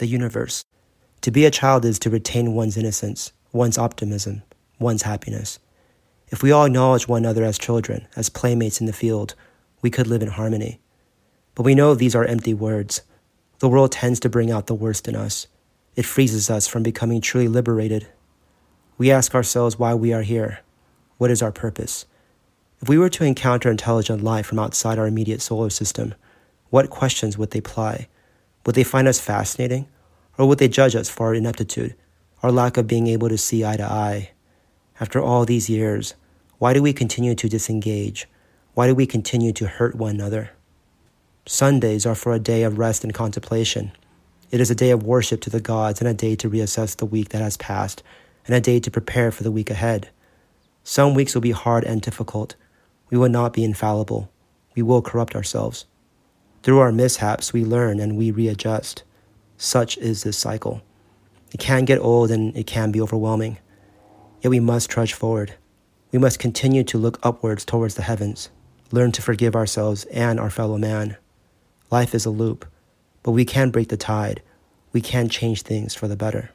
the universe. To be a child is to retain one's innocence, one's optimism, one's happiness. If we all acknowledge one another as children, as playmates in the field, we could live in harmony. But we know these are empty words. The world tends to bring out the worst in us. It freezes us from becoming truly liberated. We ask ourselves why we are here. What is our purpose? If we were to encounter intelligent life from outside our immediate solar system, what questions would they ply? Would they find us fascinating? Or would they judge us for our ineptitude, our lack of being able to see eye to eye? After all these years, why do we continue to disengage? Why do we continue to hurt one another? Sundays are for a day of rest and contemplation. It is a day of worship to the gods and a day to reassess the week that has passed and a day to prepare for the week ahead. Some weeks will be hard and difficult. We will not be infallible. We will corrupt ourselves. Through our mishaps, we learn and we readjust. Such is this cycle. It can get old and it can be overwhelming. Yet we must trudge forward. We must continue to look upwards towards the heavens, learn to forgive ourselves and our fellow man. Life is a loop, but we can break the tide. We can change things for the better.